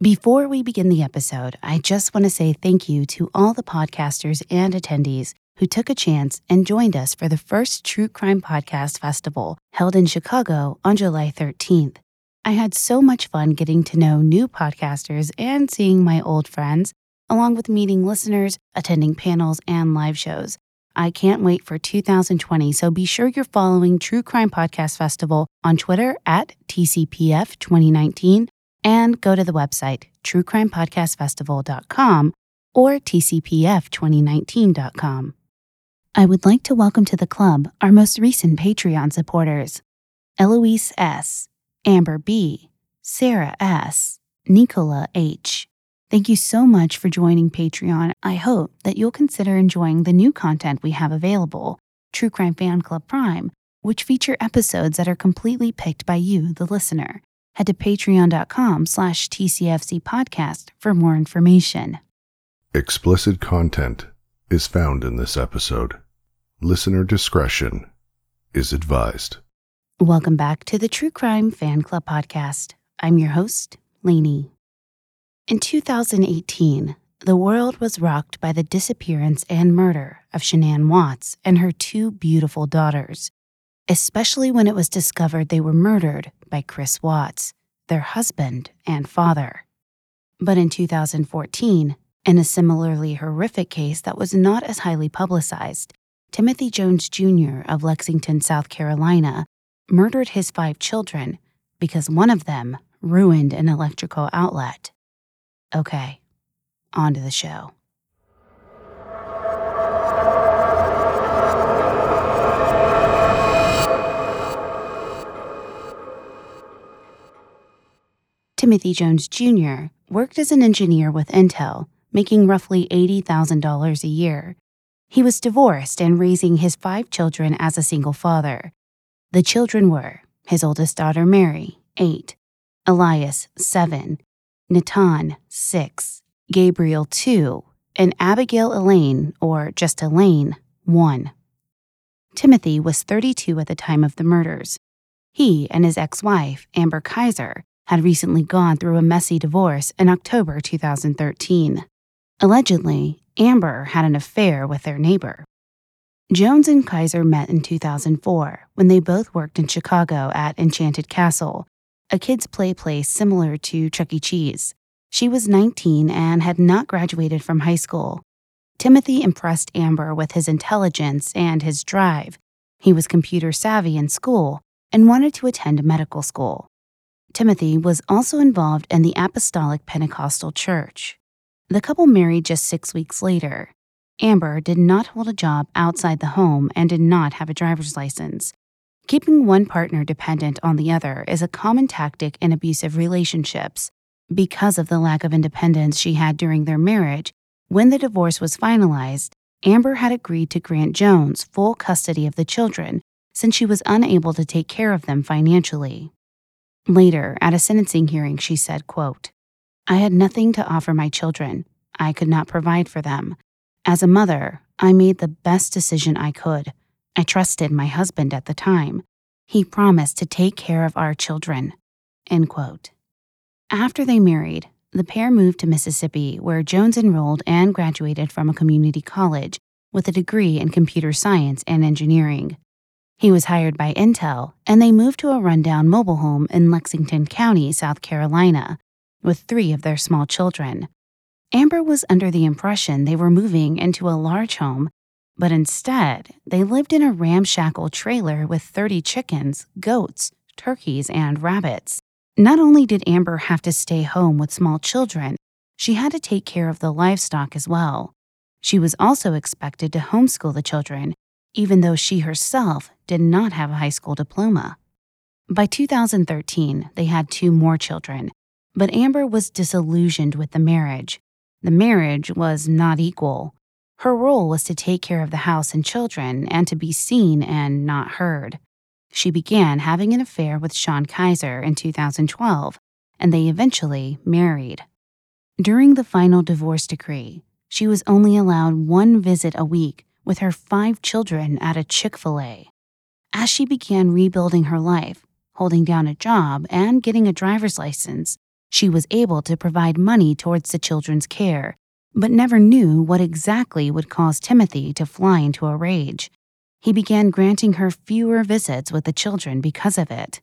Before we begin the episode, I just want to say thank you to all the podcasters and attendees who took a chance and joined us for the first True Crime Podcast Festival held in Chicago on July 13th. I had so much fun getting to know new podcasters and seeing my old friends, along with meeting listeners, attending panels, and live shows. I can't wait for 2020, so be sure you're following True Crime Podcast Festival on Twitter at TCPF 2019 and go to the website truecrimepodcastfestival.com or tcpf2019.com. I would like to welcome to the club our most recent Patreon supporters Eloise S., Amber B., Sarah S., Nicola H. Thank you so much for joining Patreon. I hope that you'll consider enjoying the new content we have available, True Crime Fan Club Prime, which feature episodes that are completely picked by you, the listener head to patreon.com slash tcfc podcast for more information. Explicit content is found in this episode. Listener discretion is advised. Welcome back to the True Crime Fan Club podcast. I'm your host, Lainey. In 2018, the world was rocked by the disappearance and murder of Shanann Watts and her two beautiful daughters, especially when it was discovered they were murdered by Chris Watts, their husband and father. But in 2014, in a similarly horrific case that was not as highly publicized, Timothy Jones Jr. of Lexington, South Carolina, murdered his five children because one of them ruined an electrical outlet. Okay, on to the show. Timothy Jones Jr. worked as an engineer with Intel, making roughly $80,000 a year. He was divorced and raising his five children as a single father. The children were his oldest daughter Mary, 8, Elias, 7, Nahtahn, 6, Gabriel, 2, and Abigail Elaine, or just Elaine, 1. Timothy was 32 at the time of the murders. He and his ex wife, Amber Kyzer, had recently gone through a messy divorce in October 2013. Allegedly, Amber had an affair with their neighbor. Jones and Kyzer met in 2004 when they both worked in Chicago at Enchanted Castle, a kids' play place similar to Chuck E. Cheese. She was 19 and had not graduated from high school. Timothy impressed Amber with his intelligence and his drive. He was computer savvy in school and wanted to attend medical school. Timothy was also involved in the Apostolic Pentecostal Church. The couple married just six weeks later. Amber did not hold a job outside the home and did not have a driver's license. Keeping one partner dependent on the other is a common tactic in abusive relationships. Because of the lack of independence she had during their marriage, when the divorce was finalized, Amber had agreed to grant Jones full custody of the children since she was unable to take care of them financially. Later, at a sentencing hearing, she said, quote, I had nothing to offer my children. I could not provide for them. As a mother, I made the best decision I could. I trusted my husband at the time. He promised to take care of our children. End quote. After they married, the pair moved to Mississippi, where Jones enrolled and graduated from a community college with a degree in computer science and engineering. He was hired by Intel, and they moved to a rundown mobile home in Lexington County, South Carolina, with three of their small children. Amber was under the impression they were moving into a large home, but instead, they lived in a ramshackle trailer with 30 chickens, goats, turkeys, and rabbits. Not only did Amber have to stay home with small children, she had to take care of the livestock as well. She was also expected to homeschool the children even though she herself did not have a high school diploma. By 2013, they had two more children, but Amber was disillusioned with the marriage. The marriage was not equal. Her role was to take care of the house and children and to be seen and not heard. She began having an affair with Sean Kyzer in 2012, and they eventually married. During the final divorce decree, she was only allowed one visit a week with her five children at a Chick fil A. As she began rebuilding her life, holding down a job, and getting a driver's license, She was able to provide money towards the children's care, but never knew what exactly would cause Timothy to fly into a rage. He began granting her fewer visits with the children because of it.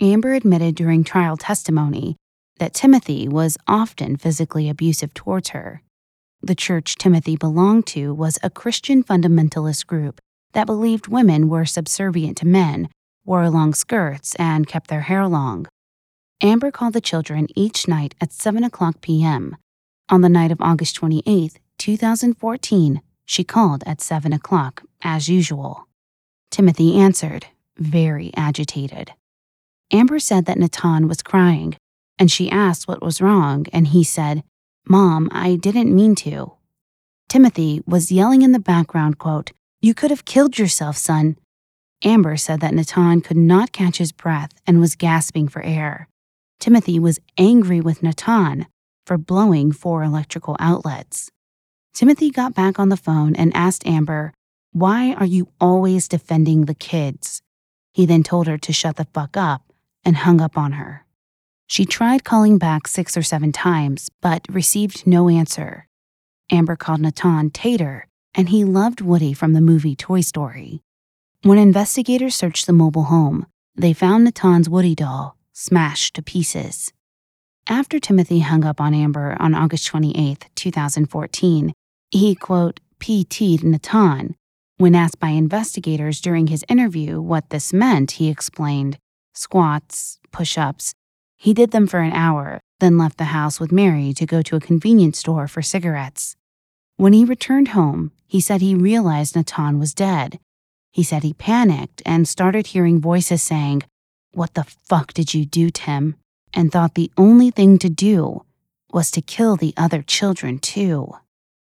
Amber admitted during trial testimony that Timothy was often physically abusive towards her. The church Timothy belonged to was a Christian fundamentalist group that believed women were subservient to men, wore long skirts, and kept their hair long. Amber called the children each night at 7 o'clock p.m. On the night of August 28, 2014, she called at 7 o'clock, as usual. Timothy answered, very agitated. Amber said that Nahtahn was crying, and she asked what was wrong, and he said, Mom, I didn't mean to. Timothy was yelling in the background, quote, You could have killed yourself, son. Amber said that Nahtahn could not catch his breath and was gasping for air. Timothy was angry with Nahtahn for blowing four electrical outlets. Timothy got back on the phone and asked Amber, Why are you always defending the kids? He then told her to shut the fuck up and hung up on her. She tried calling back six or seven times, but received no answer. Amber called Nahtahn Tater, and he loved Woody from the movie Toy Story. When investigators searched the mobile home, they found Nahtahn's Woody doll smashed to pieces. After Timothy hung up on Amber on August 28, 2014, he, quote, PT'd Nahtahn. When asked by investigators during his interview what this meant, he explained squats, push ups. He did them for an hour, then left the house with Mary to go to a convenience store for cigarettes. When he returned home, he said he realized Nahtahn was dead. He said he panicked and started hearing voices saying, What the fuck did you do, Tim? and thought the only thing to do was to kill the other children, too.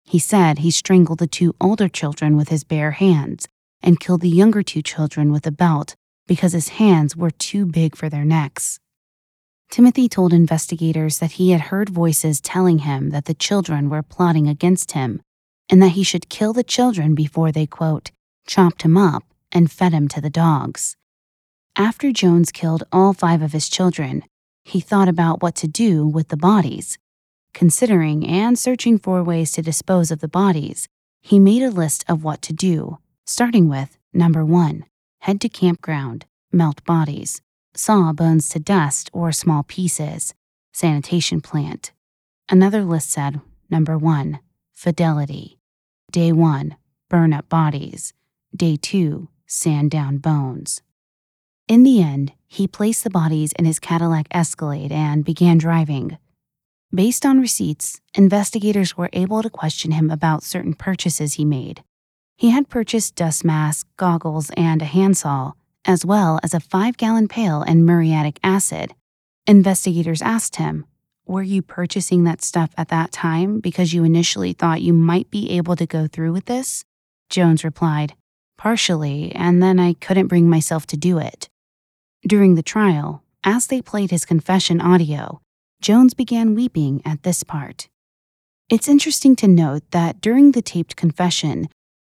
He said he strangled the two older children with his bare hands and killed the younger two children with a belt because his hands were too big for their necks. Timothy told investigators that he had heard voices telling him that the children were plotting against him and that he should kill the children before they, quote, chopped him up and fed him to the dogs. After Jones killed all five of his children, he thought about what to do with the bodies. Considering and searching for ways to dispose of the bodies, he made a list of what to do, starting with number one head to campground, melt bodies, saw bones to dust or small pieces, sanitation plant. Another list said number one fidelity, day one, burn up bodies, day two, sand down bones. In the end, he placed the bodies in his Cadillac Escalade and began driving. Based on receipts, investigators were able to question him about certain purchases he made. He had purchased dust masks, goggles, and a handsaw, as well as a five gallon pail and muriatic acid. Investigators asked him, Were you purchasing that stuff at that time because you initially thought you might be able to go through with this? Jones replied, Partially, and then I couldn't bring myself to do it. During the trial, as they played his confession audio, Jones began weeping at this part. It's interesting to note that during the taped confession,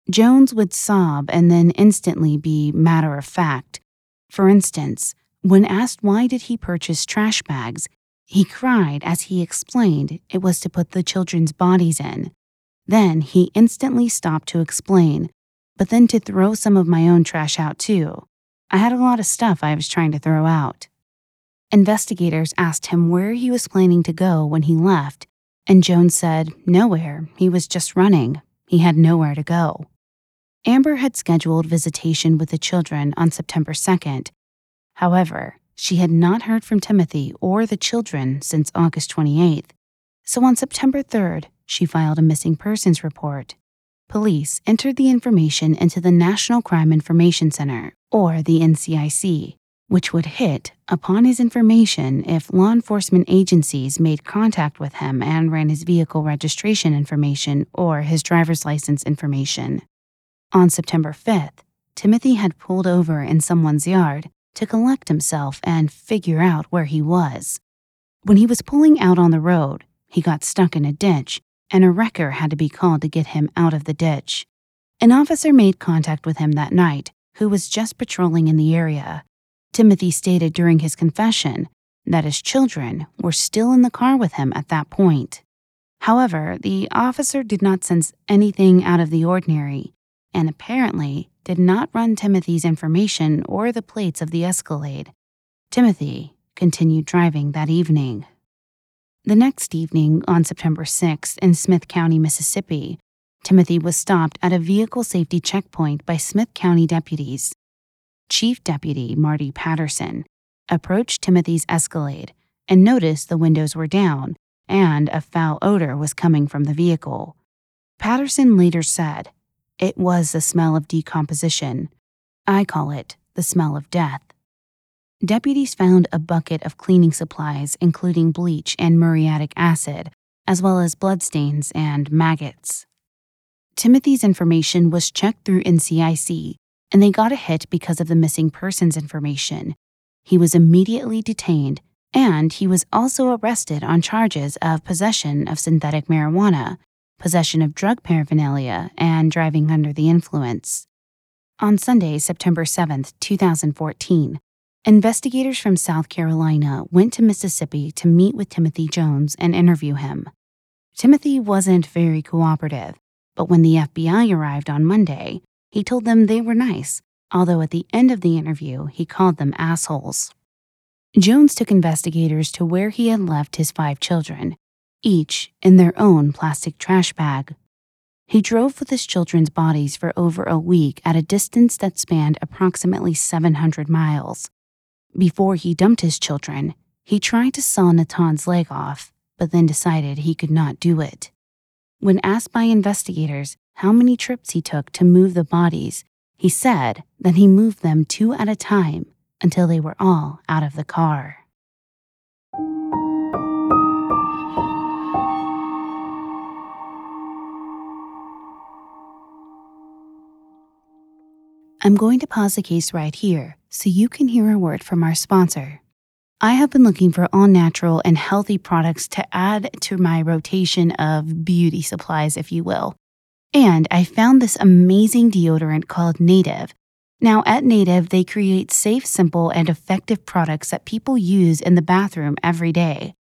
Jones would sob and then instantly be matter of fact. For instance, when asked why did he purchase trash bags, he cried as he explained it was to put the children's bodies in. Then he instantly stopped to explain, but then to throw some of my own trash out too. I had a lot of stuff I was trying to throw out. Investigators asked him where he was planning to go when he left, and Jones said nowhere. He was just running. He had nowhere to go. Amber had scheduled visitation with the children on September 2nd. However, she had not heard from Timothy or the children since August 28th. So on September 3rd, she filed a missing persons report. Police entered the information into the National Crime Information Center, or the NCIC, which would hit upon his information if law enforcement agencies made contact with him and ran his vehicle registration information or his driver's license information. On September 5th, Timothy had pulled over in someone's yard to collect himself and figure out where he was. When he was pulling out on the road, he got stuck in a ditch, and a wrecker had to be called to get him out of the ditch. An officer made contact with him that night who was just patrolling in the area Timothy stated during his confession that his children were still in the car with him at that point. However, the officer did not sense anything out of the ordinary and apparently did not run Timothy's information or the plates of the Escalade. Timothy continued driving that evening. The next evening, on September 6th, in Smith County, Mississippi, Timothy was stopped at a vehicle safety checkpoint by Smith County deputies. Chief Deputy Marty Patterson approached Timothy's Escalade and noticed the windows were down and a foul odor was coming from the vehicle. Patterson later said, It was the smell of decomposition. I call it the smell of death. Deputies found a bucket of cleaning supplies, including bleach and muriatic acid, as well as bloodstains and maggots. Timothy's information was checked through NCIC, and they got a hit because of the missing persons information. He was immediately detained and he was also arrested on charges of possession of synthetic marijuana, possession of drug paraphernalia, and driving under the influence. On Sunday, September 7, 2014, investigators from South Carolina went to Mississippi to meet with Timothy Jones and interview him. Timothy wasn't very cooperative, but when the FBI arrived on Monday, he told them they were nice, although at the end of the interview, he called them assholes. Jones took investigators to where he had left his five children, each in their own plastic trash bag. He drove with his children's bodies for over a week at a distance that spanned approximately 700 miles. Before he dumped his children, he tried to saw Nahtahn's leg off, but then decided he could not do it. When asked by investigators how many trips he took to move the bodies, he said that he moved them two at a time until they were all out of the car. I'm going to pause the case right here so you can hear a word from our sponsor. I have been looking for all natural and healthy products to add to my rotation of beauty supplies, if you will. And I found this amazing deodorant called Native now, at Native, they create safe, simple, and effective products that people use in the bathroom every day.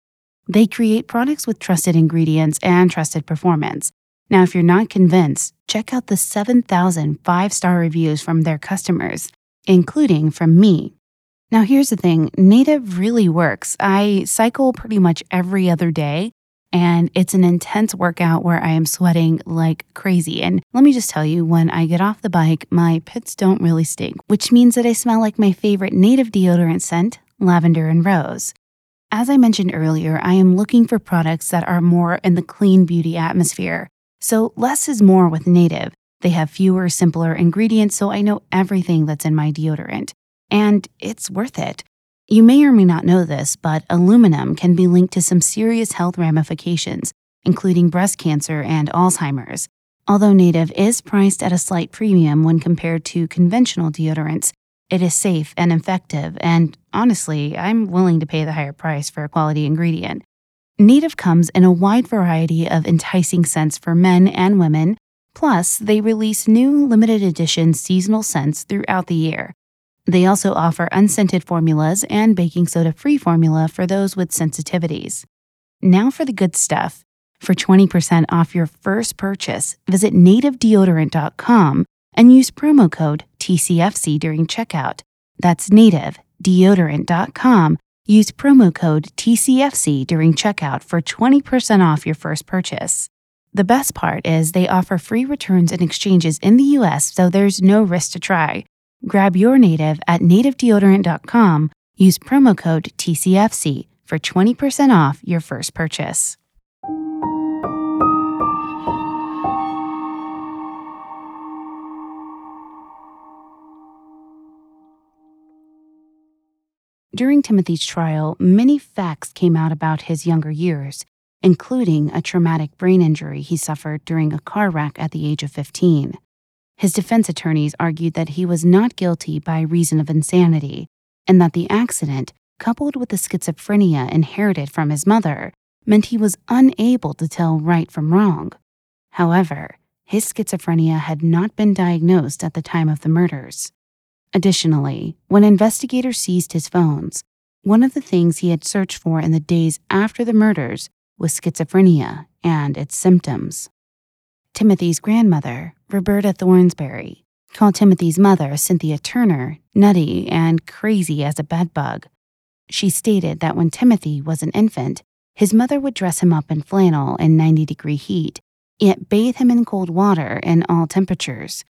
They create products with trusted ingredients and trusted performance. Now, if you're not convinced, check out the 7,000 five star reviews from their customers, including from me. Now, here's the thing Native really works. I cycle pretty much every other day, and it's an intense workout where I am sweating like crazy. And let me just tell you, when I get off the bike, my pits don't really stink, which means that I smell like my favorite native deodorant scent, lavender and rose. As I mentioned earlier, I am looking for products that are more in the clean beauty atmosphere. So less is more with native. They have fewer, simpler ingredients, so I know everything that's in my deodorant. And it's worth it. You may or may not know this, but aluminum can be linked to some serious health ramifications, including breast cancer and Alzheimer's. Although Native is priced at a slight premium when compared to conventional deodorants, it is safe and effective, and honestly, I'm willing to pay the higher price for a quality ingredient. Native comes in a wide variety of enticing scents for men and women, plus, they release new limited edition seasonal scents throughout the year. They also offer unscented formulas and baking soda free formula for those with sensitivities. Now for the good stuff. For 20% off your first purchase, visit nativedeodorant.com and use promo code TCFC during checkout. That's nativedeodorant.com. Use promo code TCFC during checkout for 20% off your first purchase. The best part is they offer free returns and exchanges in the US, so there's no risk to try. Grab your native at nativedeodorant.com. Use promo code TCFC for 20% off your first purchase. During Timothy's trial, many facts came out about his younger years, including a traumatic brain injury he suffered during a car wreck at the age of 15. His defense attorneys argued that he was not guilty by reason of insanity, and that the accident, coupled with the schizophrenia inherited from his mother, meant he was unable to tell right from wrong. However, his schizophrenia had not been diagnosed at the time of the murders. Additionally, when investigators seized his phones, One of the things he had searched for in the days after the murders was schizophrenia and its symptoms. Timothy's grandmother, Roberta Thornsberry, called Timothy's mother, Cynthia Turner, nutty and crazy as a bedbug. She stated that when Timothy was an infant, his mother would dress him up in flannel in 90 degree heat, yet bathe him in cold water in all temperatures.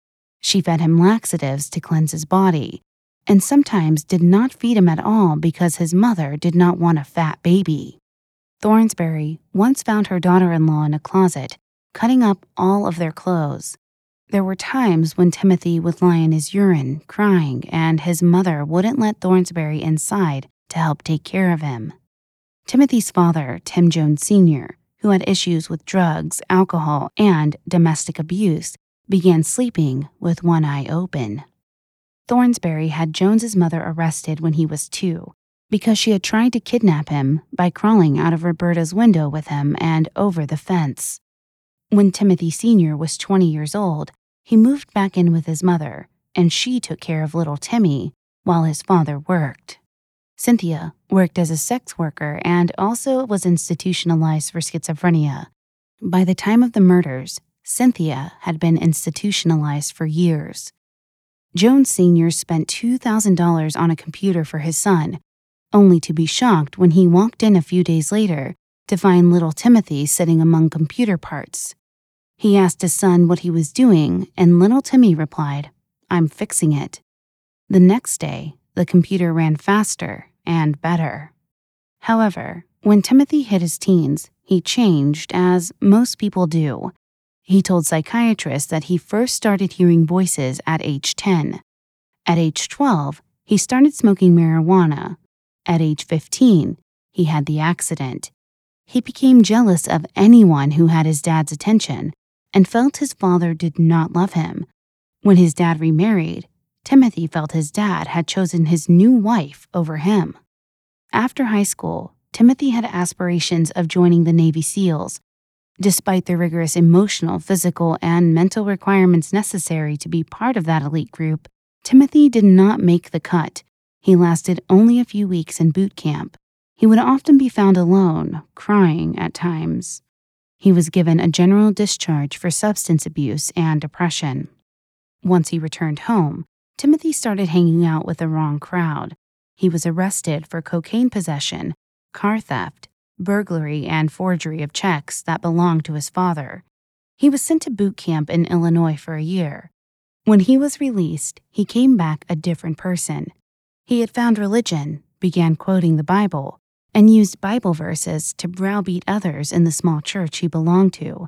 She fed him laxatives to cleanse his body, and sometimes did not feed him at all because his mother did not want a fat baby. Thornsberry once found her daughter in law in a closet, cutting up all of their clothes. There were times when Timothy would lie in his urine, crying, and his mother wouldn't let Thornsberry inside to help take care of him. Timothy's father, Tim Jones Sr., who had issues with drugs, alcohol, and domestic abuse, began sleeping with one eye open. Thornsberry had Jones's mother arrested when he was two because she had tried to kidnap him by crawling out of Roberta's window with him and over the fence. When Timothy Sr. was 20 years old, he moved back in with his mother, and she took care of little Timmy while his father worked. Cynthia worked as a sex worker and also was institutionalized for schizophrenia. By the time of the murders, Cynthia had been institutionalized for years. Jones Sr. spent $2,000 on a computer for his son, only to be shocked when he walked in a few days later to find little Timothy sitting among computer parts. He asked his son what he was doing, and little Timmy replied, I'm fixing it. The next day, the computer ran faster and better. However, when Timothy hit his teens, he changed, as most people do. He told psychiatrists that he first started hearing voices at age 10. At age 12, he started smoking marijuana. At age 15, he had the accident. He became jealous of anyone who had his dad's attention and felt his father did not love him. When his dad remarried, Timothy felt his dad had chosen his new wife over him. After high school, Timothy had aspirations of joining the Navy SEALs, Despite the rigorous emotional, physical, and mental requirements necessary to be part of that elite group, Timothy did not make the cut. He lasted only a few weeks in boot camp. He would often be found alone, crying at times. He was given a general discharge for substance abuse and depression. Once he returned home, Timothy started hanging out with the wrong crowd. He was arrested for cocaine possession, car theft, burglary, and forgery of checks that belonged to his father. He was sent to boot camp in Illinois for a year. When he was released, he came back a different person. He had found religion, began quoting the Bible, and used Bible verses to browbeat others in the small church he belonged to.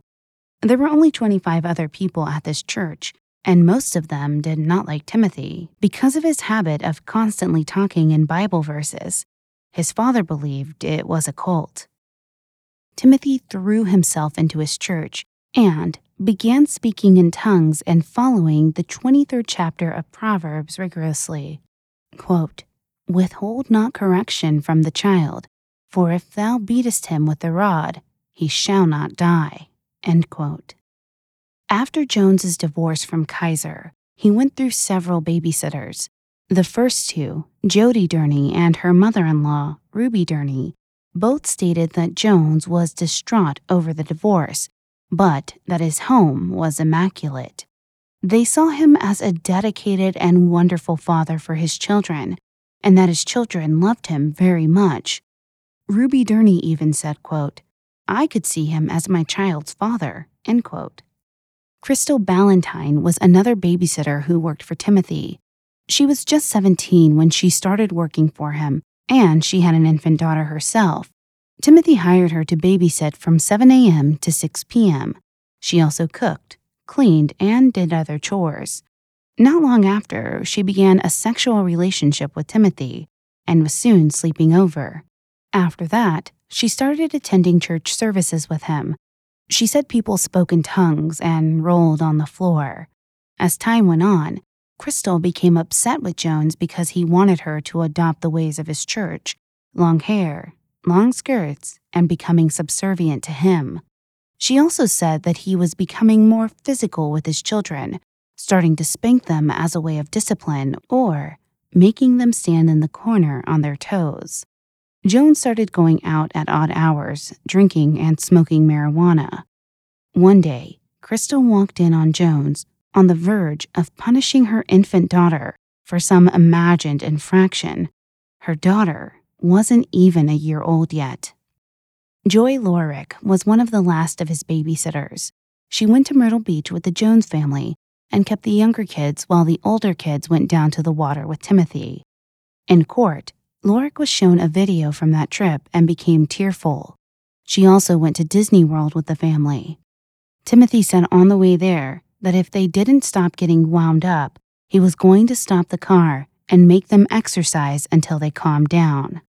There were only 25 other people at this church, and most of them did not like Timothy because of his habit of constantly talking in Bible verses his father believed it was a cult. Timothy threw himself into his church and began speaking in tongues and following the 23rd chapter of Proverbs rigorously. Quote, Withhold not correction from the child, for if thou beatest him with the rod, he shall not die. After Jones's divorce from Kyzer, he went through several babysitters, the first two, Jody Durney and her mother in law, Ruby Durney, both stated that Jones was distraught over the divorce, but that his home was immaculate. They saw him as a dedicated and wonderful father for his children, and that his children loved him very much. Ruby Durney even said, quote, I could see him as my child's father, end quote. Crystal Ballantyne was another babysitter who worked for Timothy. She was just 17 when she started working for him, and she had an infant daughter herself. Timothy hired her to babysit from 7 a.m. to 6 p.m. She also cooked, cleaned, and did other chores. Not long after, she began a sexual relationship with Timothy and was soon sleeping over. After that, she started attending church services with him. She said people spoke in tongues and rolled on the floor. As time went on, Crystal became upset with Jones because he wanted her to adopt the ways of his church long hair, long skirts, and becoming subservient to him. She also said that he was becoming more physical with his children, starting to spank them as a way of discipline or making them stand in the corner on their toes. Jones started going out at odd hours, drinking and smoking marijuana. One day, Crystal walked in on Jones on the verge of punishing her infant daughter for some imagined infraction. Her daughter wasn't even a year old yet. Joy Lorick was one of the last of his babysitters. She went to Myrtle Beach with the Jones family and kept the younger kids while the older kids went down to the water with Timothy. In court, Lorick was shown a video from that trip and became tearful. She also went to Disney World with the family. Timothy said on the way there that if they didn't stop getting wound up, he was going to stop the car and make them exercise until they calmed down.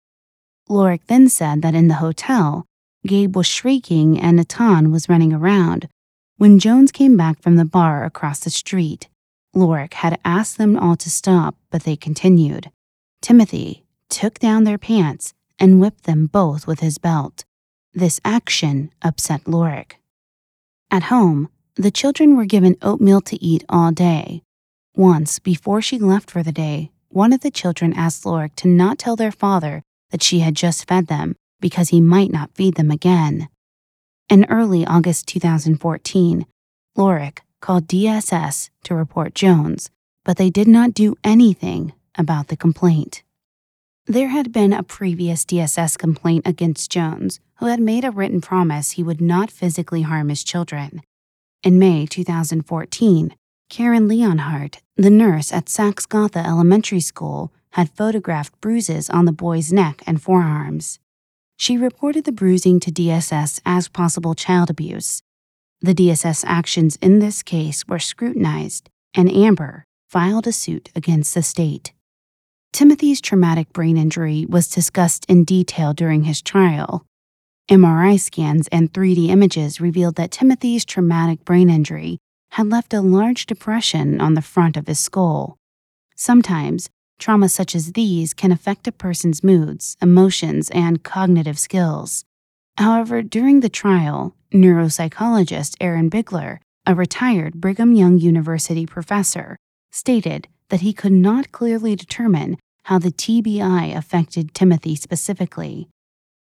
Lorick then said that in the hotel, Gabe was shrieking and Nahtahn was running around. When Jones came back from the bar across the street, Lorick had asked them all to stop, but they continued. Timothy, took down their pants and whipped them both with his belt. This action upset Lorick. At home, the children were given oatmeal to eat all day. Once, before she left for the day, one of the children asked Lorick to not tell their father that she had just fed them because he might not feed them again. In early August 2014, Lorick called DSS to report Jones, but they did not do anything about the complaint. There had been a previous DSS complaint against Jones, who had made a written promise he would not physically harm his children. In May 2014, Karen Leonhardt, the nurse at Saxe-Gotha Elementary School, had photographed bruises on the boy's neck and forearms. She reported the bruising to DSS as possible child abuse. The DSS actions in this case were scrutinized, and Amber filed a suit against the state. Timothy's traumatic brain injury was discussed in detail during his trial. MRI scans and 3D images revealed that Timothy's traumatic brain injury had left a large depression on the front of his skull. Sometimes, trauma such as these can affect a person's moods, emotions, and cognitive skills. However, during the trial, neuropsychologist Erin Bigler, a retired Brigham Young University professor, stated that he could not clearly determine how the TBI affected Timothy specifically.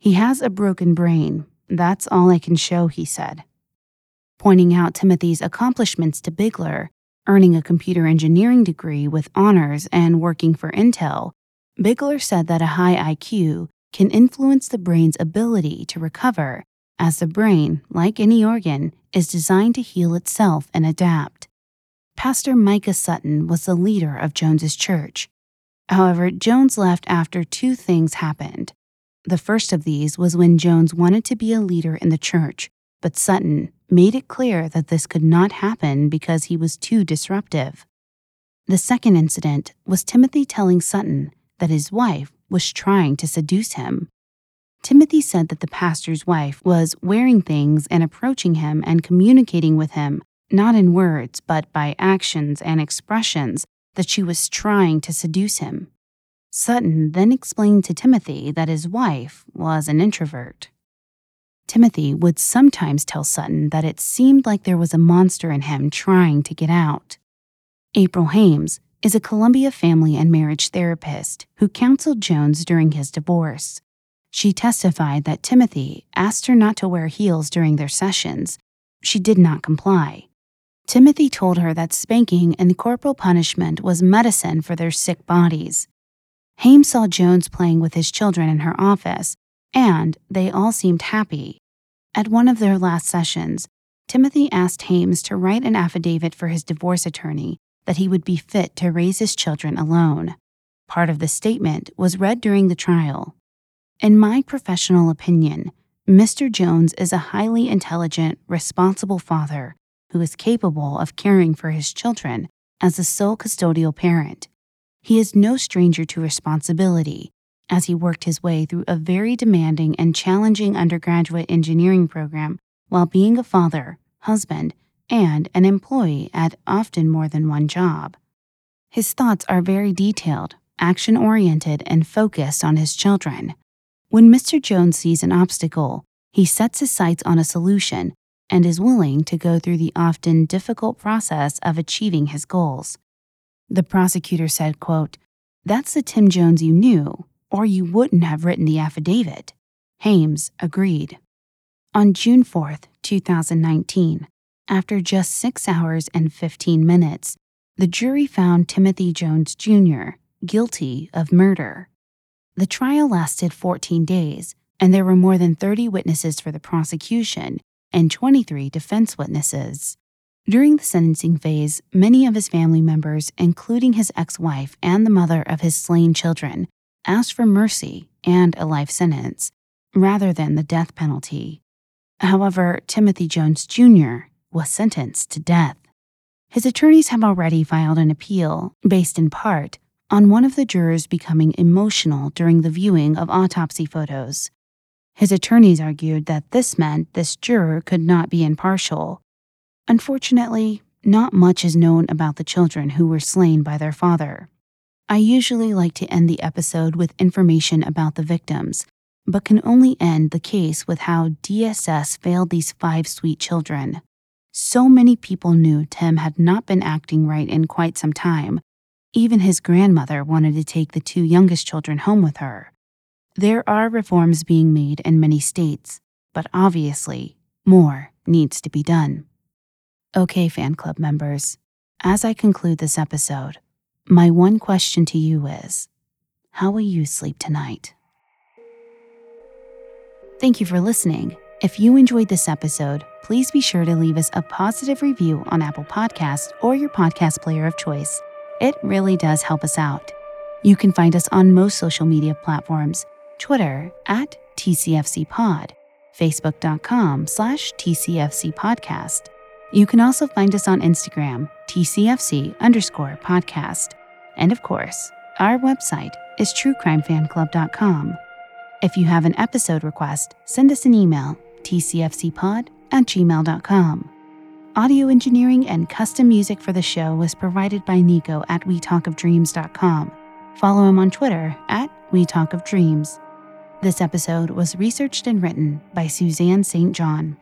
He has a broken brain. That's all I can show, he said. Pointing out Timothy's accomplishments to Bigler, earning a computer engineering degree with honors and working for Intel, Bigler said that a high IQ can influence the brain's ability to recover, as the brain, like any organ, is designed to heal itself and adapt. Pastor Micah Sutton was the leader of Jones's church, However, Jones left after two things happened. The first of these was when Jones wanted to be a leader in the church, but Sutton made it clear that this could not happen because he was too disruptive. The second incident was Timothy telling Sutton that his wife was trying to seduce him. Timothy said that the pastor's wife was wearing things and approaching him and communicating with him, not in words, but by actions and expressions that she was trying to seduce him. Sutton then explained to Timothy that his wife was an introvert. Timothy would sometimes tell Sutton that it seemed like there was a monster in him trying to get out. April Hames is a Columbia family and marriage therapist who counseled Jones during his divorce. She testified that Timothy asked her not to wear heels during their sessions. She did not comply. Timothy told her that spanking and corporal punishment was medicine for their sick bodies. Hames saw Jones playing with his children in her office, and they all seemed happy. At one of their last sessions, Timothy asked Hames to write an affidavit for his divorce attorney that he would be fit to raise his children alone. Part of the statement was read during the trial. In my professional opinion, Mr. Jones is a highly intelligent, responsible father who is capable of caring for his children as the sole custodial parent. He is no stranger to responsibility, as he worked his way through a very demanding and challenging undergraduate engineering program while being a father, husband, and an employee at often more than one job. His thoughts are very detailed, action oriented, and focused on his children. When Mr. Jones sees an obstacle, he sets his sights on a solution and is willing to go through the often difficult process of achieving his goals. The prosecutor said, quote, That's the Tim Jones you knew. or you wouldn't have written the affidavit. Hames agreed. On June 4, 2019, after just six hours and 15 minutes, the jury found Timothy Jones Jr. guilty of murder. The trial lasted 14 days, and there were more than 30 witnesses for the prosecution and 23 defense witnesses. During the sentencing phase, many of his family members, including his ex wife and the mother of his slain children, asked for mercy and a life sentence, rather than the death penalty. However, Timothy Jones Jr. was sentenced to death. His attorneys have already filed an appeal, based in part on one of the jurors becoming emotional during the viewing of autopsy photos. His attorneys argued that this meant this juror could not be impartial. Unfortunately, not much is known about the children who were slain by their father. I usually like to end the episode with information about the victims, but can only end the case with how DSS failed these five sweet children. So many people knew Tim had not been acting right in quite some time. Even his grandmother wanted to take the two youngest children home with her. There are reforms being made in many states, but obviously, more needs to be done. Okay, fan club members, as I conclude this episode, my one question to you is How will you sleep tonight? Thank you for listening. If you enjoyed this episode, please be sure to leave us a positive review on Apple Podcasts or your podcast player of choice. It really does help us out. You can find us on most social media platforms Twitter at TCFCPod, Facebook.com slash TCFC Podcast. You can also find us on Instagram, TCFC underscore podcast. And of course, our website is truecrimefanclub.com. If you have an episode request, send us an email, tcfcpod at gmail.com. Audio engineering and custom music for the show was provided by Nico at WeTalkOfDreams.com. Follow him on Twitter at WeTalkOfDreams. This episode was researched and written by Suzanne St. John.